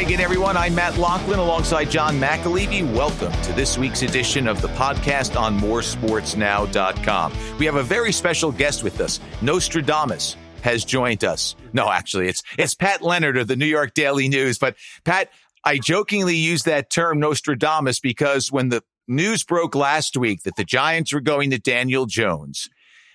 Hi again, everyone. I'm Matt Loughlin alongside John McAleavey. Welcome to this week's edition of the podcast on moresportsnow.com. We have a very special guest with us. Nostradamus has joined us. No, actually, it's it's Pat Leonard of the New York Daily News. But Pat, I jokingly use that term Nostradamus because when the news broke last week that the Giants were going to Daniel Jones,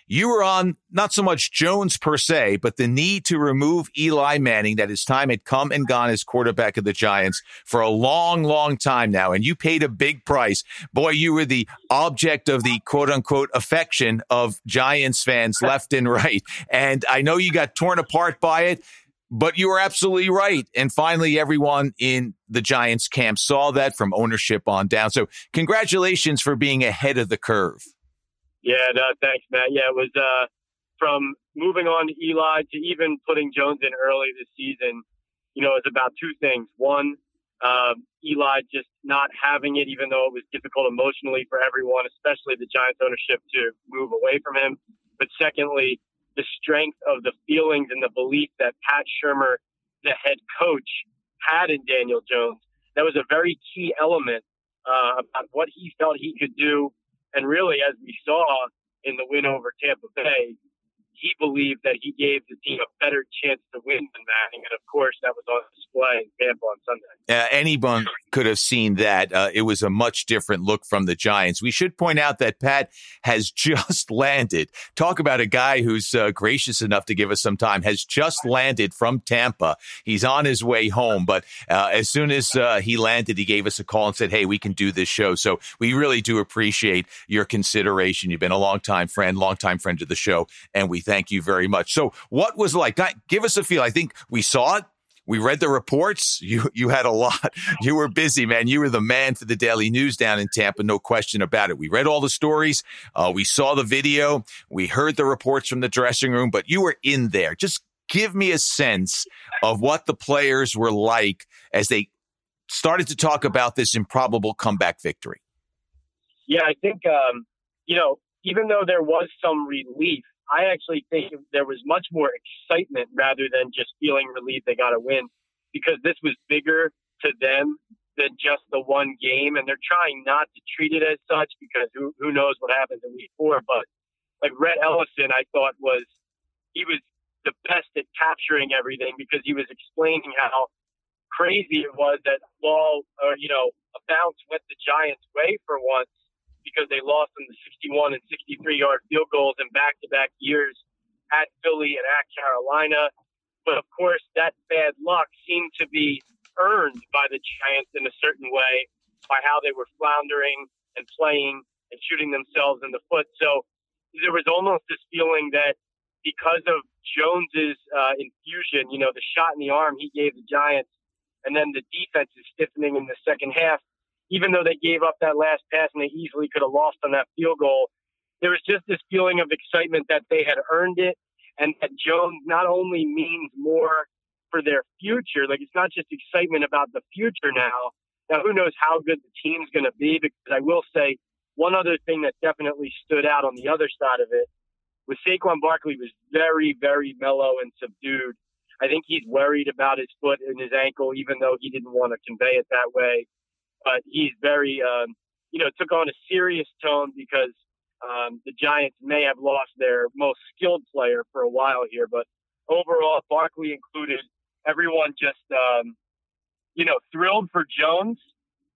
you were on not so much Jones per se, but the need to remove Eli Manning, that his time had come and gone as quarterback of the Giants for a long, long time now. And you paid a big price. Boy, you were the object of the quote unquote affection of Giants fans left and right. And I know you got torn apart by it. But you were absolutely right. And finally, everyone in the Giants camp saw that from ownership on down. So, congratulations for being ahead of the curve. Yeah, no, thanks, Matt. Yeah, it was uh, from moving on to Eli to even putting Jones in early this season. You know, it's about two things. One, um, Eli just not having it, even though it was difficult emotionally for everyone, especially the Giants ownership, to move away from him. But secondly, the strength of the feelings and the belief that Pat Shurmur, the head coach, had in Daniel Jones. That was a very key element uh, about what he felt he could do and really, as we saw in the win over Tampa Bay, he believed that he gave the team a better chance to win than Manning. And of course, that was on display in Tampa on Sunday. Uh, anyone could have seen that. Uh, it was a much different look from the Giants. We should point out that Pat has just landed. Talk about a guy who's uh, gracious enough to give us some time, has just landed from Tampa. He's on his way home. But uh, as soon as uh, he landed, he gave us a call and said, Hey, we can do this show. So we really do appreciate your consideration. You've been a long time friend, long time friend of the show. And we thank you very much. So what was like? Give us a feel. I think we saw it we read the reports. You you had a lot. You were busy, man. You were the man for the Daily News down in Tampa, no question about it. We read all the stories. Uh, we saw the video. We heard the reports from the dressing room, but you were in there. Just give me a sense of what the players were like as they started to talk about this improbable comeback victory. Yeah, I think um, you know, even though there was some relief I actually think there was much more excitement rather than just feeling relieved they got a win because this was bigger to them than just the one game. And they're trying not to treat it as such because who, who knows what happens in week four. But like Rhett Ellison, I thought was, he was the best at capturing everything because he was explaining how crazy it was that ball or, you know, a bounce went the Giants' way for once because they lost in the 61 and 63 yard field goals in back to back years at Philly and at Carolina. But of course, that bad luck seemed to be earned by the Giants in a certain way by how they were floundering and playing and shooting themselves in the foot. So there was almost this feeling that because of Jones's uh, infusion, you know, the shot in the arm he gave the Giants, and then the defense is stiffening in the second half, even though they gave up that last pass and they easily could have lost on that field goal, there was just this feeling of excitement that they had earned it and that Jones not only means more for their future, like it's not just excitement about the future now. Now, who knows how good the team's going to be? Because I will say one other thing that definitely stood out on the other side of it was Saquon Barkley was very, very mellow and subdued. I think he's worried about his foot and his ankle, even though he didn't want to convey it that way but he's very, um, you know, took on a serious tone because um, the Giants may have lost their most skilled player for a while here. But overall, Barkley included, everyone just, um, you know, thrilled for Jones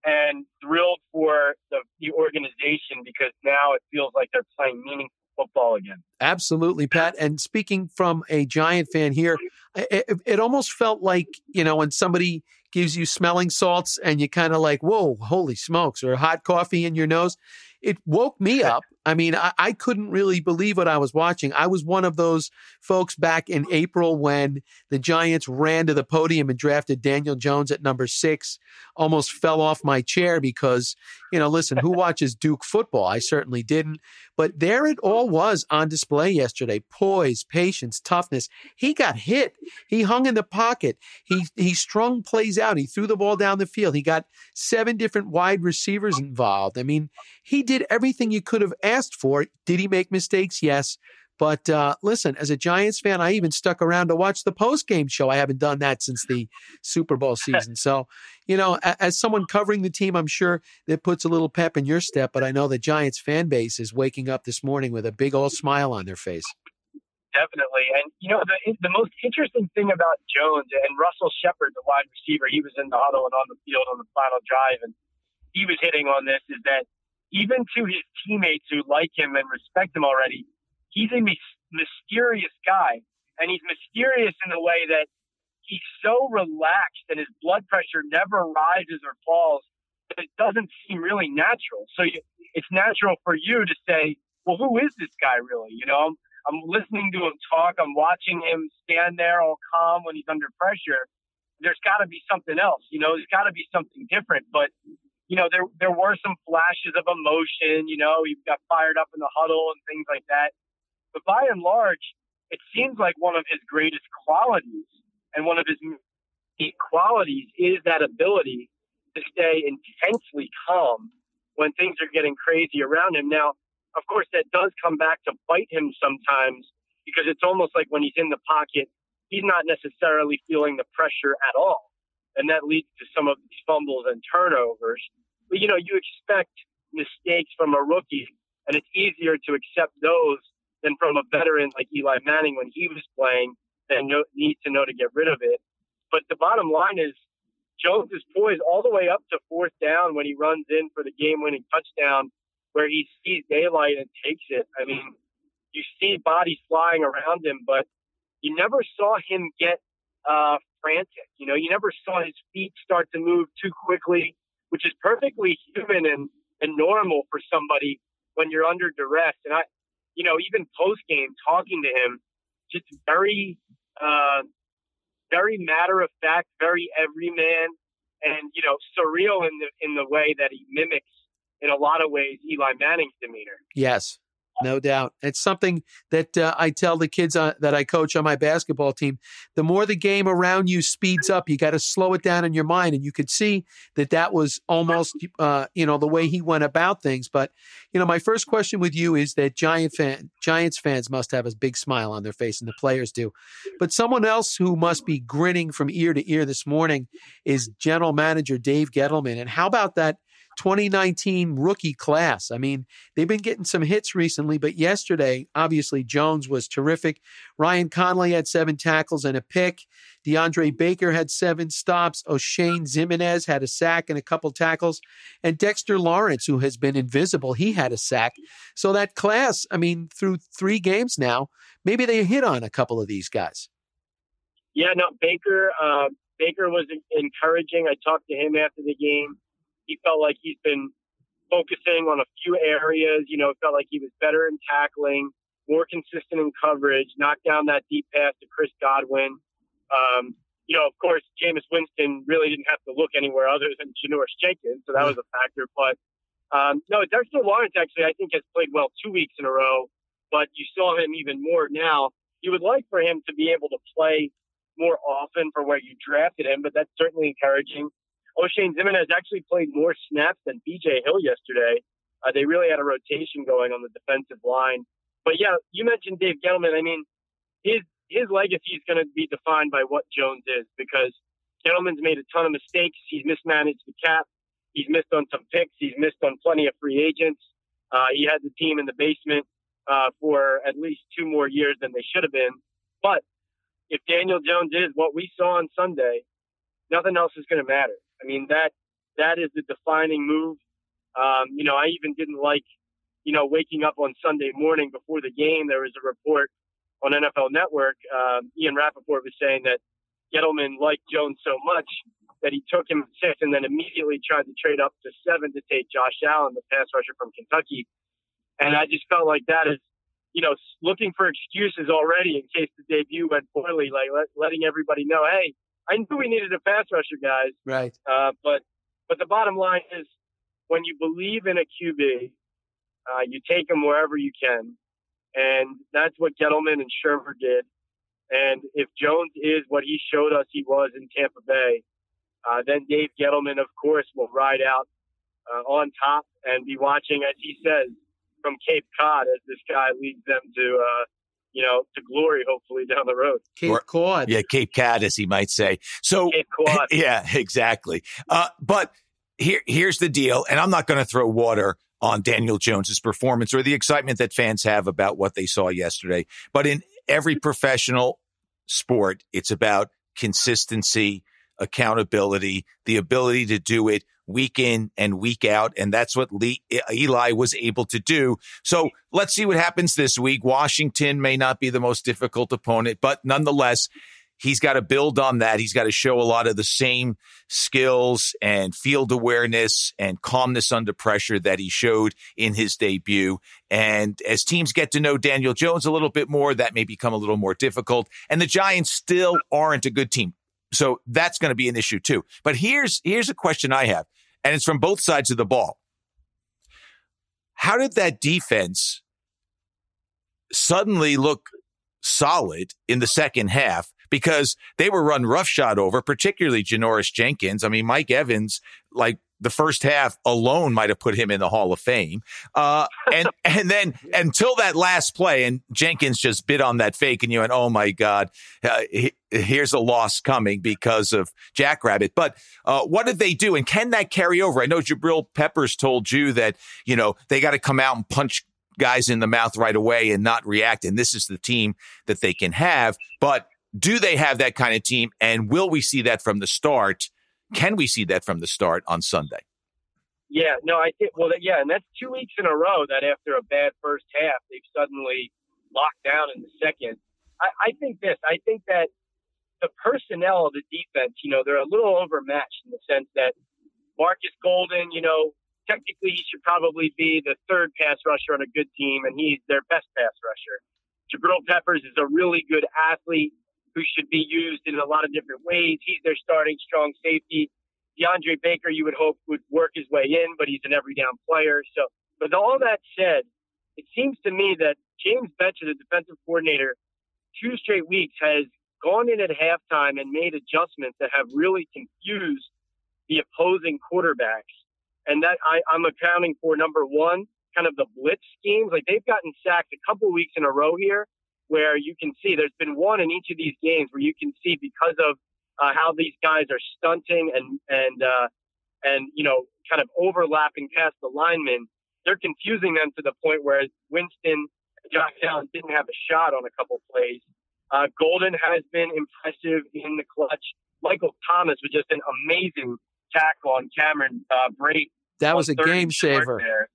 and thrilled for the, the organization because now it feels like they're playing meaningful football again. Absolutely, Pat. And speaking from a Giant fan here, it, it, almost felt like, you know, when somebody gives you smelling salts and you kind of like, whoa, holy smokes, or hot coffee in your nose. It woke me up. I mean, I, I, couldn't really believe what I was watching. I was one of those folks back in April when the Giants ran to the podium and drafted Daniel Jones at number six. Almost fell off my chair because, you know, listen, who watches Duke football? I certainly didn't. But there it all was on display yesterday poise, patience, toughness. He got hit. He hung in the pocket. He, he strung plays out. He threw the ball down the field. He got seven different wide receivers involved. I mean, he did everything you could have asked for. Did he make mistakes? Yes. But uh, listen, as a Giants fan, I even stuck around to watch the post game show. I haven't done that since the Super Bowl season. So, you know, as someone covering the team, I'm sure that puts a little pep in your step. But I know the Giants fan base is waking up this morning with a big old smile on their face. Definitely. And, you know, the, the most interesting thing about Jones and Russell Shepard, the wide receiver, he was in the huddle and on the field on the final drive, and he was hitting on this is that even to his teammates who like him and respect him already, he's a mysterious guy. And he's mysterious in the way that he's so relaxed and his blood pressure never rises or falls that it doesn't seem really natural. So you, it's natural for you to say, well, who is this guy really? You know, I'm, I'm listening to him talk. I'm watching him stand there all calm when he's under pressure. There's got to be something else. You know, there's got to be something different. But you know, there there were some flashes of emotion. You know, he got fired up in the huddle and things like that. But by and large, it seems like one of his greatest qualities and one of his qualities is that ability to stay intensely calm when things are getting crazy around him. Now, of course, that does come back to bite him sometimes because it's almost like when he's in the pocket, he's not necessarily feeling the pressure at all. And that leads to some of these fumbles and turnovers. But, you know, you expect mistakes from a rookie, and it's easier to accept those than from a veteran like Eli Manning when he was playing and know, needs to know to get rid of it. But the bottom line is Jones is poised all the way up to fourth down when he runs in for the game winning touchdown where he sees daylight and takes it. I mean, you see bodies flying around him, but you never saw him get uh, frantic. You know, you never saw his feet start to move too quickly, which is perfectly human and, and normal for somebody when you're under duress. And I, you know, even post game talking to him, just very, uh, very matter of fact, very everyman, and you know, surreal in the in the way that he mimics in a lot of ways Eli Manning's demeanor. Yes, no doubt. It's something that uh, I tell the kids uh, that I coach on my basketball team. The more the game around you speeds up, you got to slow it down in your mind. And you could see that that was almost, uh, you know, the way he went about things. But, you know, my first question with you is that Giant fan, Giants fans must have a big smile on their face, and the players do. But someone else who must be grinning from ear to ear this morning is General Manager Dave Gettleman. And how about that? 2019 rookie class. I mean, they've been getting some hits recently, but yesterday, obviously, Jones was terrific. Ryan Connelly had seven tackles and a pick. DeAndre Baker had seven stops. Oshane Ximines had a sack and a couple tackles. And Dexter Lawrence, who has been invisible, he had a sack. So that class, I mean, through three games now, maybe they hit on a couple of these guys. Yeah, no, Baker. Uh, Baker was encouraging. I talked to him after the game he felt like he's been focusing on a few areas. You know, felt like he was better in tackling, more consistent in coverage, knocked down that deep pass to Chris Godwin. Um, you know, of course, Jameis Winston really didn't have to look anywhere other than Janoris Jenkins, so that was a factor. But um, no, Dexter Lawrence actually, I think, has played well two weeks in a row, but you saw him even more now. You would like for him to be able to play more often for where you drafted him, but that's certainly encouraging. Oshane Ximines actually played more snaps than BJ Hill yesterday. Uh, they really had a rotation going on the defensive line. But yeah, you mentioned Dave Gettleman. I mean, his his legacy is going to be defined by what Jones is because Gettleman's made a ton of mistakes. He's mismanaged the cap. He's missed on some picks. He's missed on plenty of free agents. Uh, he had the team in the basement uh, for at least two more years than they should have been. But if Daniel Jones is what we saw on Sunday, nothing else is going to matter. I mean that that is the defining move. Um, you know, I even didn't like, you know, waking up on Sunday morning before the game. There was a report on NFL Network. Um, Ian Rapoport was saying that Gettleman liked Jones so much that he took him six and then immediately tried to trade up to seven to take Josh Allen, the pass rusher from Kentucky. And I just felt like that is, you know, looking for excuses already in case the debut went poorly, like let, letting everybody know, hey, I knew we needed a pass rusher, guys. Right. Uh, but but the bottom line is, when you believe in a QB, uh, you take him wherever you can, and that's what Gettleman and Shurmur did. And if Jones is what he showed us he was in Tampa Bay, uh, then Dave Gettleman, of course, will ride out uh, on top and be watching, as he says, from Cape Cod as this guy leads them to uh, you know, to glory, hopefully down the road. Cape or, Cod. Yeah, Cape Cod, as he might say. So, Cape Cod. yeah, exactly. Uh, but here, here's the deal, and I'm not going to throw water on Daniel Jones's performance or the excitement that fans have about what they saw yesterday. But in every professional sport, it's about consistency, accountability, the ability to do it week in and week out. And that's what Lee, Eli was able to do. So let's see what happens this week. Washington may not be the most difficult opponent, but nonetheless, he's got to build on that. He's got to show a lot of the same skills and field awareness and calmness under pressure that he showed in his debut. And as teams get to know Daniel Jones a little bit more, that may become a little more difficult. And the Giants still aren't a good team. So that's going to be an issue too. But here's here's a question I have and it's from both sides of the ball. How did that defense suddenly look solid in the second half? Because they were run roughshod over, particularly Janoris Jenkins. I mean, Mike Evans, like the first half alone might have put him in the Hall of Fame. Uh, and and then until that last play, and Jenkins just bit on that fake, and you went, "Oh my God, uh, he, here's a loss coming because of Jackrabbit." But uh, what did they do, and can that carry over? I know Jabril Peppers told you that you know they got to come out and punch guys in the mouth right away and not react, and this is the team that they can have, but. Do they have that kind of team? And will we see that from the start? Can we see that from the start on Sunday? Yeah, no, I think, well, yeah, and that's two weeks in a row that after a bad first half, they've suddenly locked down in the second. I, I think this, I think that the personnel of the defense, you know, they're a little overmatched in the sense that Markus Golden, you know, technically he should probably be the third pass rusher on a good team, and he's their best pass rusher. Jabril Peppers is a really good athlete who should be used in a lot of different ways. He's their starting strong safety. DeAndre Baker, you would hope, would work his way in, but he's an every down player. So, with all that said, it seems to me that James Bettcher, the defensive coordinator, two straight weeks has gone in at halftime and made adjustments that have really confused the opposing quarterbacks. And that I, I'm accounting for number one, kind of the blitz schemes. Like they've gotten sacked a couple weeks in a row here where you can see there's been one in each of these games where you can see because of uh, how these guys are stunting and and uh, and you know kind of overlapping past the linemen, they're confusing them to the point where Winston, Josh Allen didn't have a shot on a couple plays. Uh, Golden has been impressive in the clutch. Michael Thomas was just an amazing tackle on Cameron uh, Brate. That was a game saver. There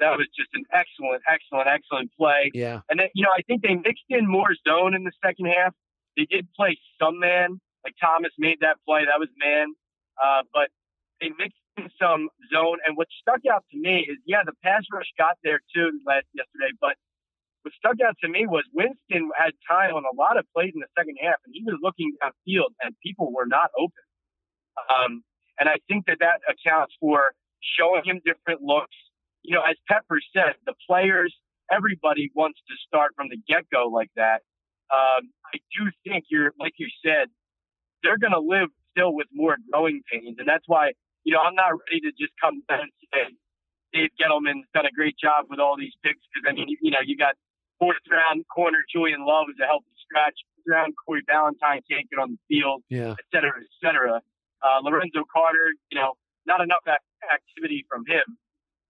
that was just an excellent, excellent, excellent play. Yeah. And then, you know, I think they mixed in more zone in the second half. They did play some man, like Thomas made that play. That was man. Uh, but they mixed in some zone. And what stuck out to me is, yeah, the pass rush got there too last yesterday. But what stuck out to me was Winston had time on a lot of plays in the second half, and he was looking downfield, and people were not open. Um, and I think that that accounts for showing him different looks you know, as Pepper said, the players, everybody wants to start from the get go like that. Um, I do think you're, like you said, they're going to live still with more growing pains. And that's why, you know, I'm not ready to just come down and say Dave Gettleman's done a great job with all these picks. Cause I mean, you, know, you got fourth round corner Julian Love is a healthy scratch. Fifth round Corey Ballentine can't get on the field, yeah. et cetera, et cetera. Uh, Lorenzo Carter, you know, not enough activity from him.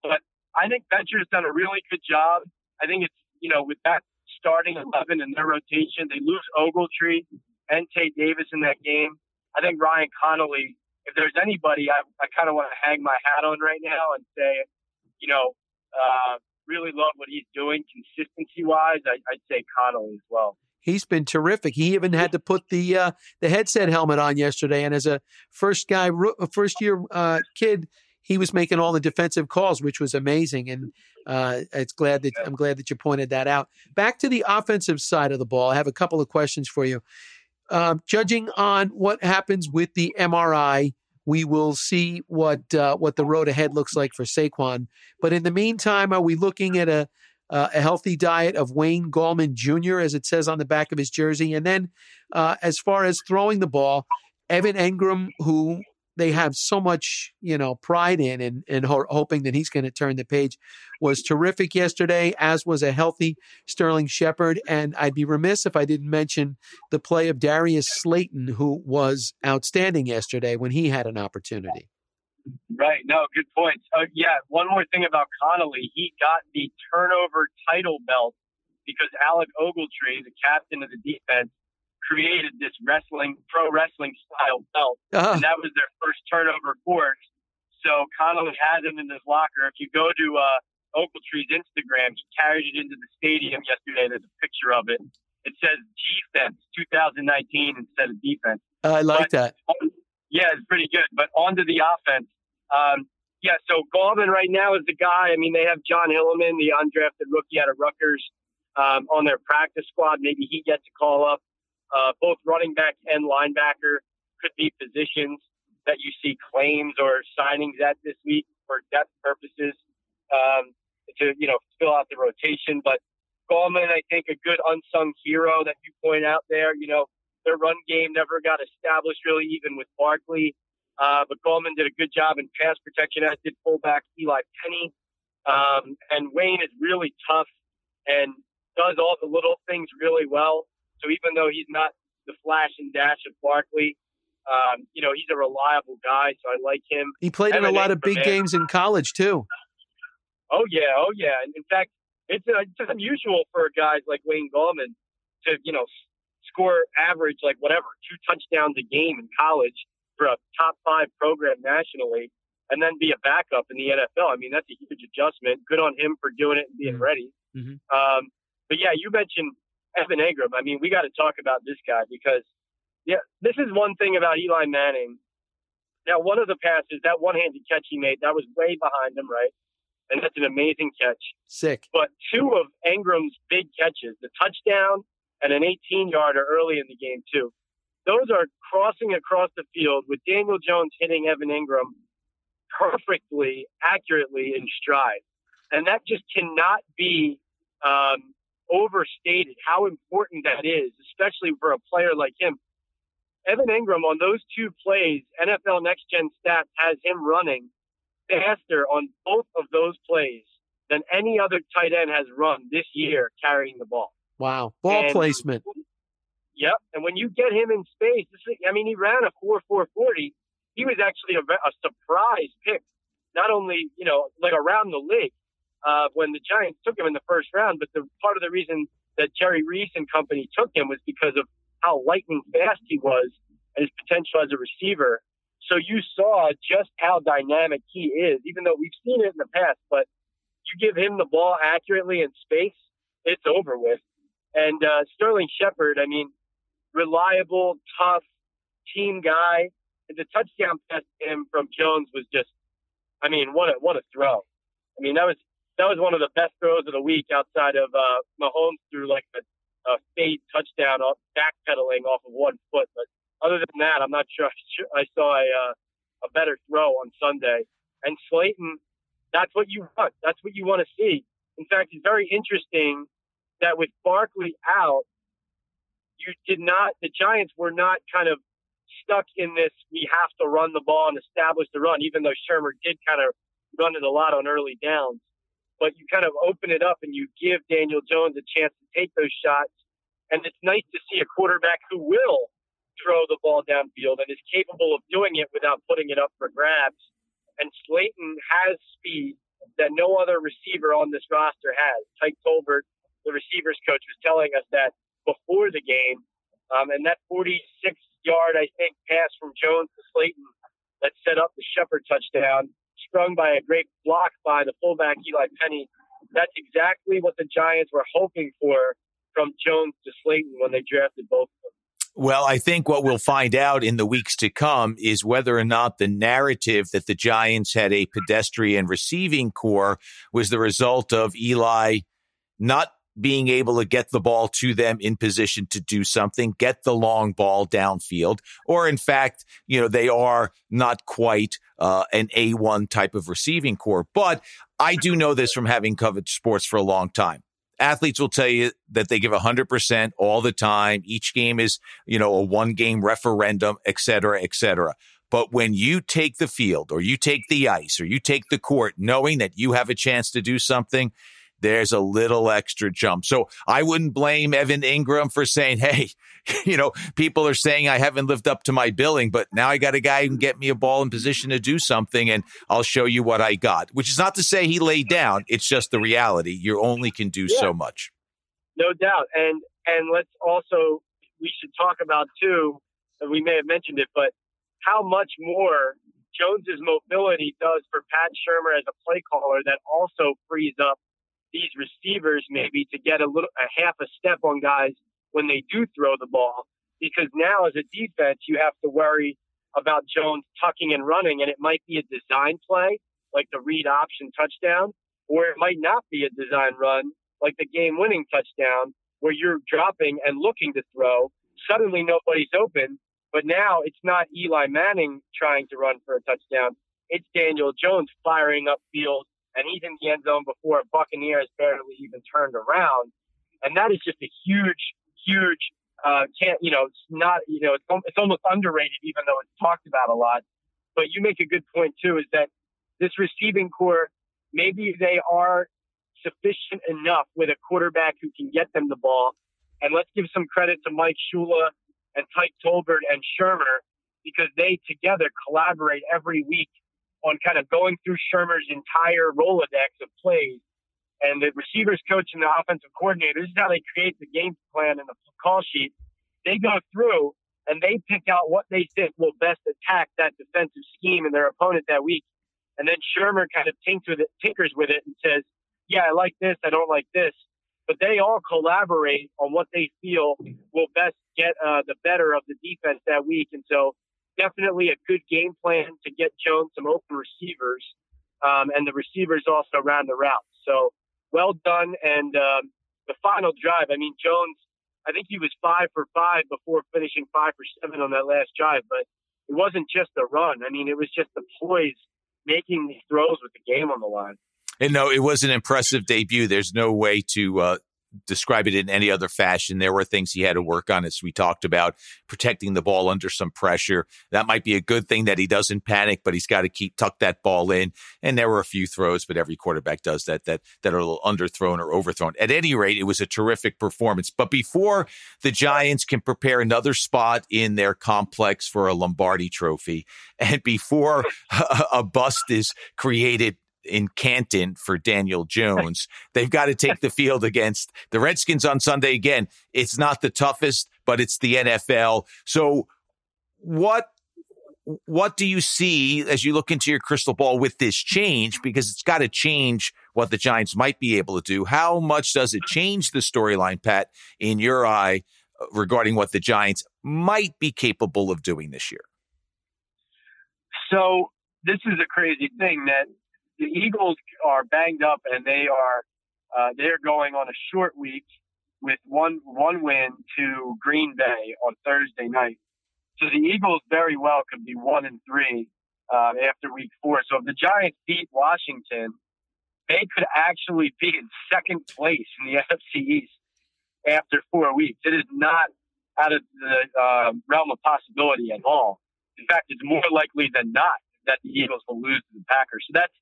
But I think Bettcher's done a really good job. I think it's, you know, with that starting 11 in their rotation, they lose Ogletree and Tae Davis in that game. I think Ryan Connelly, if there's anybody I, I kind of want to hang my hat on right now and say, you know, uh, really love what he's doing consistency wise, I, I'd say Connelly as well. He's been terrific. He even had to put the uh, the headset helmet on yesterday, and as a first guy, first year uh, kid, he was making all the defensive calls, which was amazing. And uh, it's glad that I'm glad that you pointed that out. Back to the offensive side of the ball, I have a couple of questions for you. Um, judging on what happens with the MRI, we will see what uh, what the road ahead looks like for Saquon. But in the meantime, are we looking at a uh, a healthy diet of Wayne Gallman Jr., as it says on the back of his jersey? And then, uh, as far as throwing the ball, Evan Engram, who they have so much, you know, pride in and, and ho- hoping that he's going to turn the page was terrific yesterday, as was a healthy Sterling Shepard. And I'd be remiss if I didn't mention the play of Darius Slayton, who was outstanding yesterday when he had an opportunity. Right. No, good point. Uh, yeah. One more thing about Connelly. He got the turnover title belt because Alec Ogletree, the captain of the defense, created this wrestling, pro wrestling style belt, uh-huh. and that was their first turnover course. So Connelly has him in his locker. If you go to uh, Instagram, he carried it into the stadium yesterday. There's a picture of it. It says defense 2019 instead of defense. Uh, I like but, that. Yeah, it's pretty good. But on to the offense. Um, yeah, so Gallman right now is the guy. I mean, they have Jon Hilliman, the undrafted rookie out of Rutgers, um, on their practice squad. Maybe he gets a call up. Uh, both running back and linebacker could be positions that you see claims or signings at this week for depth purposes um, to you know fill out the rotation. But Gallman, I think, a good unsung hero that you point out there. You know, their run game never got established really, even with Barkley. Uh, but Gallman did a good job in pass protection, as did fullback Eli Penny. Um, and Wayne is really tough and does all the little things really well. So even though he's not the flash and dash of Barkley, um, you know, he's a reliable guy. So I like him. He played in a lot of big games in college too. Oh yeah, oh yeah. And in fact, it's, uh, it's unusual for guys like Wayne Gallman to, you know, score average like whatever two touchdowns a game in college for a top five program nationally, and then be a backup in the NFL. I mean, that's a huge adjustment. Good on him for doing it and being mm-hmm. ready. Mm-hmm. Um, but yeah, you mentioned Evan Engram. I mean, we got to talk about this guy because, yeah, this is one thing about Eli Manning. Now, one of the passes, that one-handed catch he made, that was way behind him, right? And that's an amazing catch. Sick. But two of Engram's big catches, the touchdown and an 18-yarder early in the game too. Those are crossing across the field with Daniel Jones hitting Evan Ingram perfectly, accurately in stride, and that just cannot be um, overstated how important that is, especially for a player like him. Evan Engram on those two plays, NFL Next Gen Stats has him running faster on both of those plays than any other tight end has run this year carrying the ball. Wow. Ball and, placement. Yep. And when you get him in space, I mean, he ran a 4 4 40. He was actually a, a surprise pick, not only, you know, like around the league, uh, when the Giants took him in the first round. But the part of the reason that Jerry Reese and company took him was because of how lightning fast he was and his potential as a receiver. So you saw just how dynamic he is, even though we've seen it in the past. But you give him the ball accurately in space, it's over with. And uh, Sterling Shepard, I mean, reliable, tough team guy. And The touchdown pass to him from Jones was just, I mean, what a what a throw! I mean, that was that was one of the best throws of the week outside of uh, Mahomes threw like a, a fade touchdown off backpedaling off of one foot. But other than that, I'm not sure I saw a uh, a better throw on Sunday. And Slayton, that's what you want. That's what you want to see. In fact, it's very interesting that with Barkley out, you did not. The Giants were not kind of stuck in this. We have to run the ball and establish the run, even though Shurmur did kind of run it a lot on early downs but you kind of open it up and you give Daniel Jones a chance to take those shots. And it's nice to see a quarterback who will throw the ball downfield and is capable of doing it without putting it up for grabs. And Slayton has speed that no other receiver on this roster has. Tyke Tolbert, the receivers coach, was telling us that before the game. Um, and that 46 yard, I think, pass from Jones to Slayton that set up the Shepard touchdown sprung by a great block by the fullback Eli Penny. That's exactly what the Giants were hoping for from Jones to Slayton when they drafted both of them. Well, I think what we'll find out in the weeks to come is whether or not the narrative that the Giants had a pedestrian receiving corps was the result of Eli not being able to get the ball to them in position to do something, get the long ball downfield, or in fact, you know, they are not quite uh, an A1 type of receiving corps. But I do know this from having covered sports for a long time. Athletes will tell you that they give 100% all the time. Each game is, you know, a one game referendum, et cetera, et cetera. But when you take the field or you take the ice or you take the court, knowing that you have a chance to do something, there's a little extra jump. So I wouldn't blame Evan Engram for saying, Hey, you know, people are saying I haven't lived up to my billing, but now I got a guy who can get me a ball in position to do something and I'll show you what I got, which is not to say he laid down. It's just the reality. You only can do yeah. so much. No doubt. And, and let's also, we should talk about too, and we may have mentioned it, but how much more Jones's mobility does for Pat Shurmur as a play caller that also frees up these receivers maybe to get a little a half a step on guys when they do throw the ball because now as a defense you have to worry about Jones tucking and running and it might be a design play like the read option touchdown or it might not be a design run like the game winning touchdown where you're dropping and looking to throw. Suddenly nobody's open but now it's not Eli Manning trying to run for a touchdown. It's Daniel Jones firing up field and he's in the end zone before a Buccaneer has barely even turned around. And that is just a huge, huge, uh, can't, you know, it's not, you know, it's, it's almost underrated, even though it's talked about a lot. But you make a good point too, is that this receiving corps, maybe they are sufficient enough with a quarterback who can get them the ball. And let's give some credit to Mike Shula and Tyke Tolbert and Shurmur because they together collaborate every week on kind of going through Shurmur's entire Rolodex of plays. And the receivers coach and the offensive coordinator, this is how they create the game plan and the call sheet. They go through and they pick out what they think will best attack that defensive scheme and their opponent that week. And then Shurmur kind of tinkers with it, tinkers with it and says, yeah, I like this. I don't like this. But they all collaborate on what they feel will best get uh, the better of the defense that week. And so definitely a good game plan to get Jones some open receivers, um, and the receivers also ran the route. So well done. And um, the final drive, I mean, Jones, I think he was five for five before finishing five for seven on that last drive, but it wasn't just the run. I mean, it was just the poise making these throws with the game on the line. And no, it was an impressive debut. There's no way to uh, describe it in any other fashion. There were things he had to work on, as we talked about, protecting the ball under some pressure. That might be a good thing that he doesn't panic, but he's got to keep tuck that ball in. And there were a few throws, but every quarterback does that that that are a little underthrown or overthrown. At any rate, it was a terrific performance. But before the Giants can prepare another spot in their complex for a Lombardi Trophy, and before a, a bust is created in Canton for Daniel Jones. They've got to take the field against the Redskins on Sunday again. It's not the toughest, but it's the NFL. So what what do you see as you look into your crystal ball with this change? Because it's got to change what the Giants might be able to do. How much does it change the storyline, Pat, in your eye, uh, regarding what the Giants might be capable of doing this year? So this is a crazy thing that the Eagles are banged up and they are uh, they're going on a short week with one one win to Green Bay on Thursday night. So the Eagles very well could be one and three uh, after week four. So if the Giants beat Washington, they could actually be in second place in the NFC East after four weeks. It is not out of the uh, realm of possibility at all. In fact, it's more likely than not that the Eagles will lose to the Packers. So that's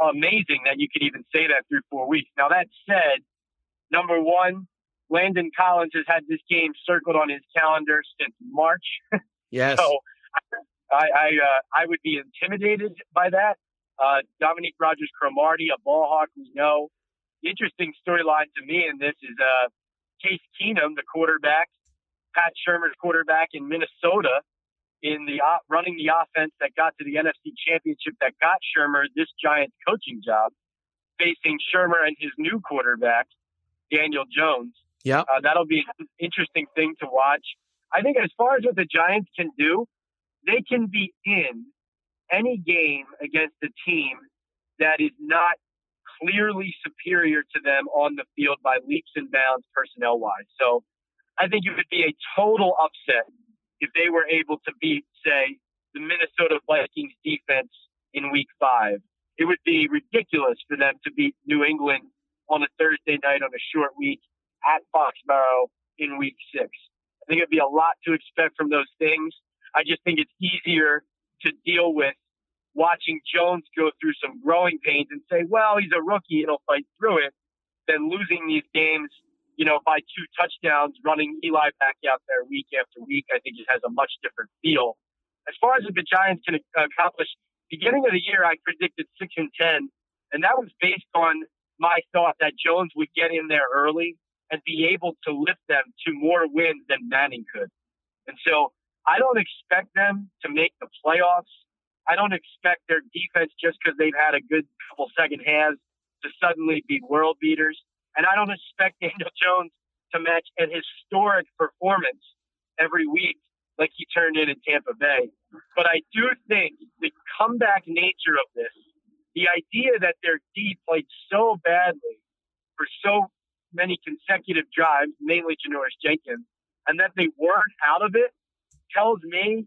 amazing that you could even say that through four weeks. Now, that said, number one, Landon Collins has had this game circled on his calendar since March. Yes. so I I, uh, I would be intimidated by that. Uh, Dominique Rodgers Cromartie, a ball hawk we know. The interesting storyline to me in this is uh, Case Keenum, the quarterback, Pat Shurmur's quarterback in Minnesota, in the uh, running the offense that got to the NFC Championship that got Shurmur this Giants coaching job, facing Shurmur and his new quarterback, Daniel Jones. Yeah, uh, that'll be an interesting thing to watch. I think as far as what the Giants can do, they can be in any game against a team that is not clearly superior to them on the field by leaps and bounds personnel wise. So I think it would be a total upset if they were able to beat, say, the Minnesota Vikings defense in week five. It would be ridiculous for them to beat New England on a Thursday night on a short week at Foxborough in week six. I think it'd be a lot to expect from those things. I just think it's easier to deal with watching Jones go through some growing pains and say, well, he's a rookie, he'll fight through it, than losing these games, you know, by two touchdowns, running Eli back out there week after week. I think it has a much different feel. As far as the Giants can accomplish, beginning of the year, I predicted six and ten, and that was based on my thought that Jones would get in there early and be able to lift them to more wins than Manning could. And so I don't expect them to make the playoffs. I don't expect their defense just because they've had a good couple second halves to suddenly be world beaters. And I don't expect Daniel Jones to match an historic performance every week like he turned in in Tampa Bay. But I do think the comeback nature of this, the idea that their D played so badly for so many consecutive drives, mainly Janoris Jenkins, and that they weren't out of it, tells me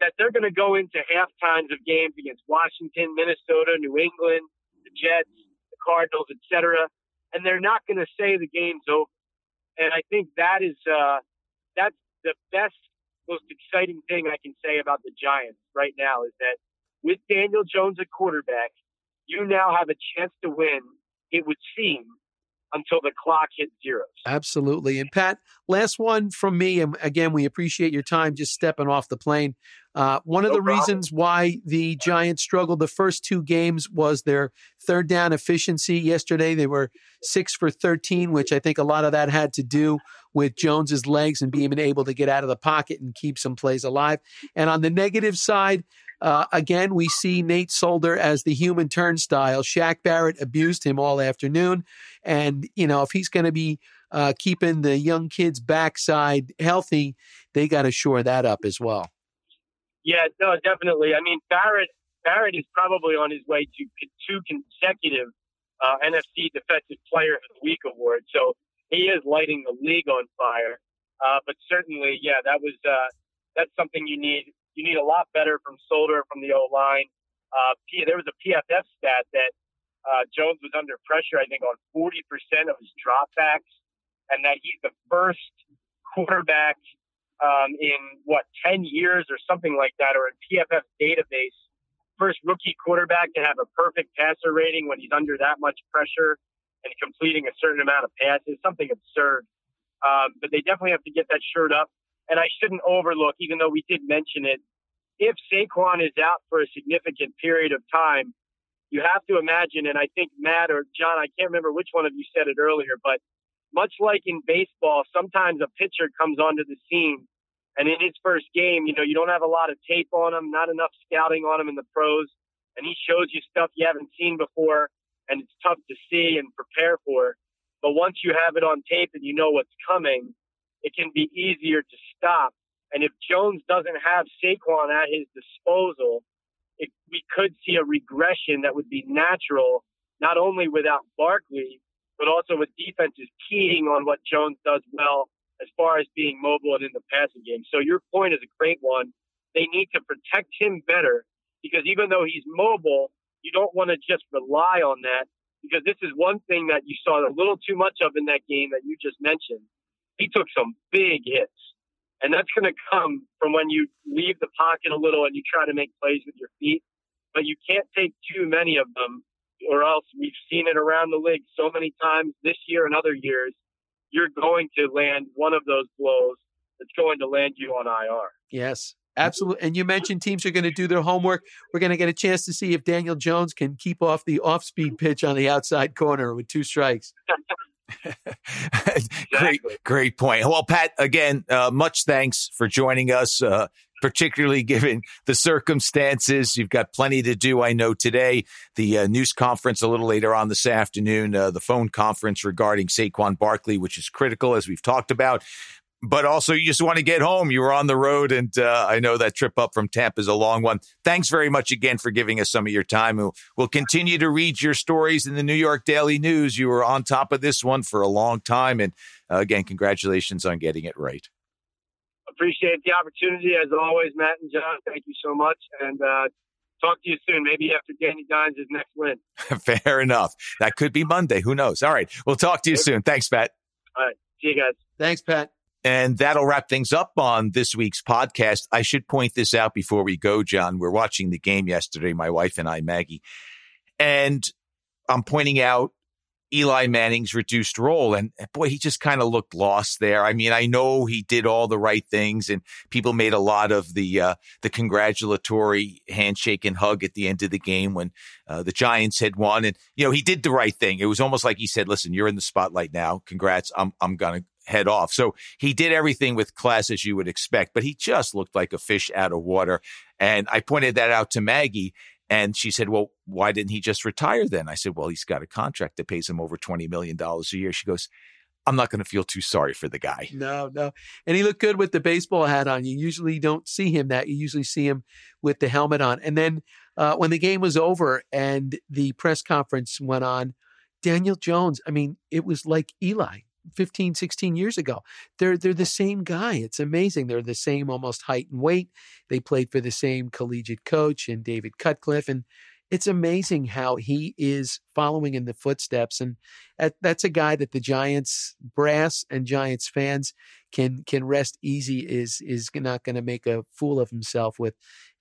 that they're going to go into half times of games against Washington, Minnesota, New England, the Jets, the Cardinals, etc., and they're not going to say the game's over. And I think that is uh, that's the best, most exciting thing I can say about the Giants right now is that with Daniel Jones at quarterback, you now have a chance to win. It would seem until the clock hits zeros. Absolutely. And Pat, last one from me. And again, we appreciate your time just stepping off the plane. Uh, one of no the problem. reasons why the Giants struggled the first two games was their third down efficiency. Yesterday, they were six for 13, which I think a lot of that had to do with Jones's legs and being able to get out of the pocket and keep some plays alive. And on the negative side, uh, again, we see Nate Solder as the human turnstile. Shaq Barrett abused him all afternoon. And, you know, if he's going to be uh, keeping the young kids' backside healthy, they got to shore that up as well. Yeah, no, definitely. I mean, Barrett Barrett is probably on his way to two consecutive uh, NFC Defensive Player of the Week award. So he is lighting the league on fire. Uh, but certainly, yeah, that was uh, that's something you need you need a lot better from Solder from the O line. Uh, there was a PFF stat that uh, Jones was under pressure, I think, on 40% of his dropbacks, and that he's the first quarterback um, in what 10 years or something like that, or in PFF database, first rookie quarterback to have a perfect passer rating when he's under that much pressure and completing a certain amount of passes, something absurd. Um, but they definitely have to get that shirt up. And I shouldn't overlook, even though we did mention it, if Saquon is out for a significant period of time, you have to imagine, and I think Matt or John, I can't remember which one of you said it earlier, but much like in baseball, sometimes a pitcher comes onto the scene and in his first game, you know, you don't have a lot of tape on him, not enough scouting on him in the pros, and he shows you stuff you haven't seen before, and it's tough to see and prepare for. But once you have it on tape and you know what's coming, it can be easier to stop. And if Jones doesn't have Saquon at his disposal, it, we could see a regression that would be natural, not only without Barkley, but also with defenses keying on what Jones does well as far as being mobile and in the passing game. So your point is a great one. They need to protect him better because even though he's mobile, you don't want to just rely on that because this is one thing that you saw a little too much of in that game that you just mentioned he took some big hits. And that's going to come from when you leave the pocket a little and you try to make plays with your feet. But you can't take too many of them, or else we've seen it around the league so many times this year and other years. You're going to land one of those blows that's going to land you on IR. Yes, absolutely. And you mentioned teams are going to do their homework. We're going to get a chance to see if Daniel Jones can keep off the off speed pitch on the outside corner with two strikes. great, great point. Well, Pat, again, uh, much thanks for joining us. Uh, particularly given the circumstances. You've got plenty to do, I know, today. The uh, news conference a little later on this afternoon, uh, the phone conference regarding Saquon Barkley, which is critical, as we've talked about but also you just want to get home. You were on the road, and uh, I know that trip up from Tampa is a long one. Thanks very much again for giving us some of your time. We'll, we'll continue to read your stories in the New York Daily News. You were on top of this one for a long time, and uh, again, congratulations on getting it right. Appreciate the opportunity as always, Matt and John. Thank you so much, and uh, talk to you soon. Maybe after Danny Dimes' his next win. Fair enough. That could be Monday. Who knows? All right, we'll talk to you soon. Thanks, Pat. All right, see you guys. Thanks, Pat. And that'll wrap things up on this week's podcast. I should point this out before we go, John. We're watching the game yesterday, my wife and I, Maggie. And I'm pointing out Eli Manning's reduced role. And boy, he just kind of looked lost there. I mean, I know he did all the right things and people made a lot of the, uh, the congratulatory handshake and hug at the end of the game when, uh, the Giants had won. And, you know, he did the right thing. It was almost like he said, listen, you're in the spotlight now. Congrats. I'm, I'm going to head off. So he did everything with class as you would expect, but he just looked like a fish out of water. And I pointed that out to Maggie and she said, Well, why didn't he just retire then? I said, Well, he's got a contract that pays him over $20 million a year. She goes, I'm not going to feel too sorry for the guy. No, no. And he looked good with the baseball hat on. You usually don't see him that. You usually see him with the helmet on. And then uh, when the game was over and the press conference went on, Daniel Jones, I mean, it was like Eli. 15, 16 years ago. They're they're the same guy. It's amazing. They're the same almost height and weight. They played for the same collegiate coach and David Cutcliffe. And it's amazing how he is following in the footsteps. And that's a guy that the Giants brass and Giants fans can can rest easy. Is is not going to make a fool of himself with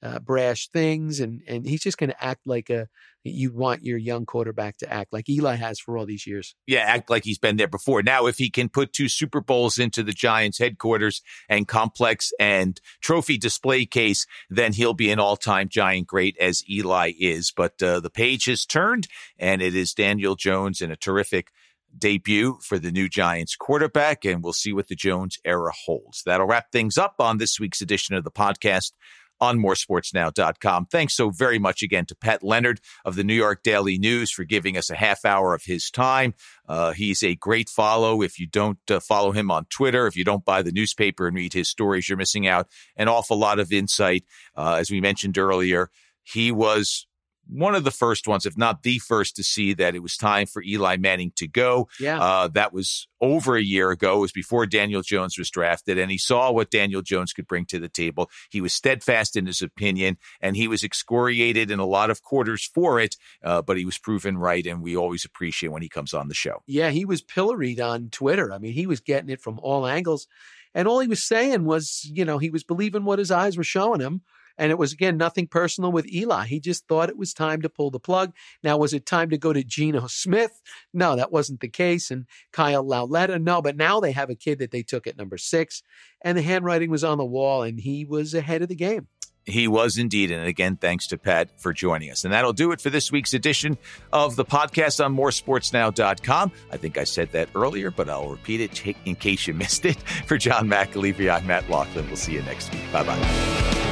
uh, brash things, and and he's just going to act like a you want your young quarterback to act like Eli has for all these years. Yeah, act like he's been there before. Now, if he can put two Super Bowls into the Giants headquarters and complex and trophy display case, then he'll be an all-time Giant great as Eli is. But uh, the page has turned, and it is Daniel Jones in a terrific debut for the new Giants quarterback, and we'll see what the Jones era holds. That'll wrap things up on this week's edition of the podcast on moresportsnow.com. Thanks so very much again to Pat Leonard of the New York Daily News for giving us a half hour of his time. Uh, he's a great follow. If you don't uh, follow him on Twitter, if you don't buy the newspaper and read his stories, you're missing out an awful lot of insight. Uh, as we mentioned earlier, he was one of the first ones, if not the first, to see that it was time for Eli Manning to go. Yeah. Uh, that was over a year ago. It was before Daniel Jones was drafted, and he saw what Daniel Jones could bring to the table. He was steadfast in his opinion, and he was excoriated in a lot of quarters for it, uh, but he was proven right, and we always appreciate when he comes on the show. Yeah, he was pilloried on Twitter. I mean, he was getting it from all angles. And all he was saying was, you know, he was believing what his eyes were showing him and it was, again, nothing personal with Eli. He just thought it was time to pull the plug. Now, was it time to go to Geno Smith? No, that wasn't the case. And Kyle Lauletta, no. But now they have a kid that they took at number six, and the handwriting was on the wall, and he was ahead of the game. He was indeed. And again, thanks to Pat for joining us. And that'll do it for this week's edition of the podcast on moresportsnow.com. I think I said that earlier, but I'll repeat it in case you missed it. For John McAleavey, I'm Matt Loughlin. We'll see you next week. Bye bye.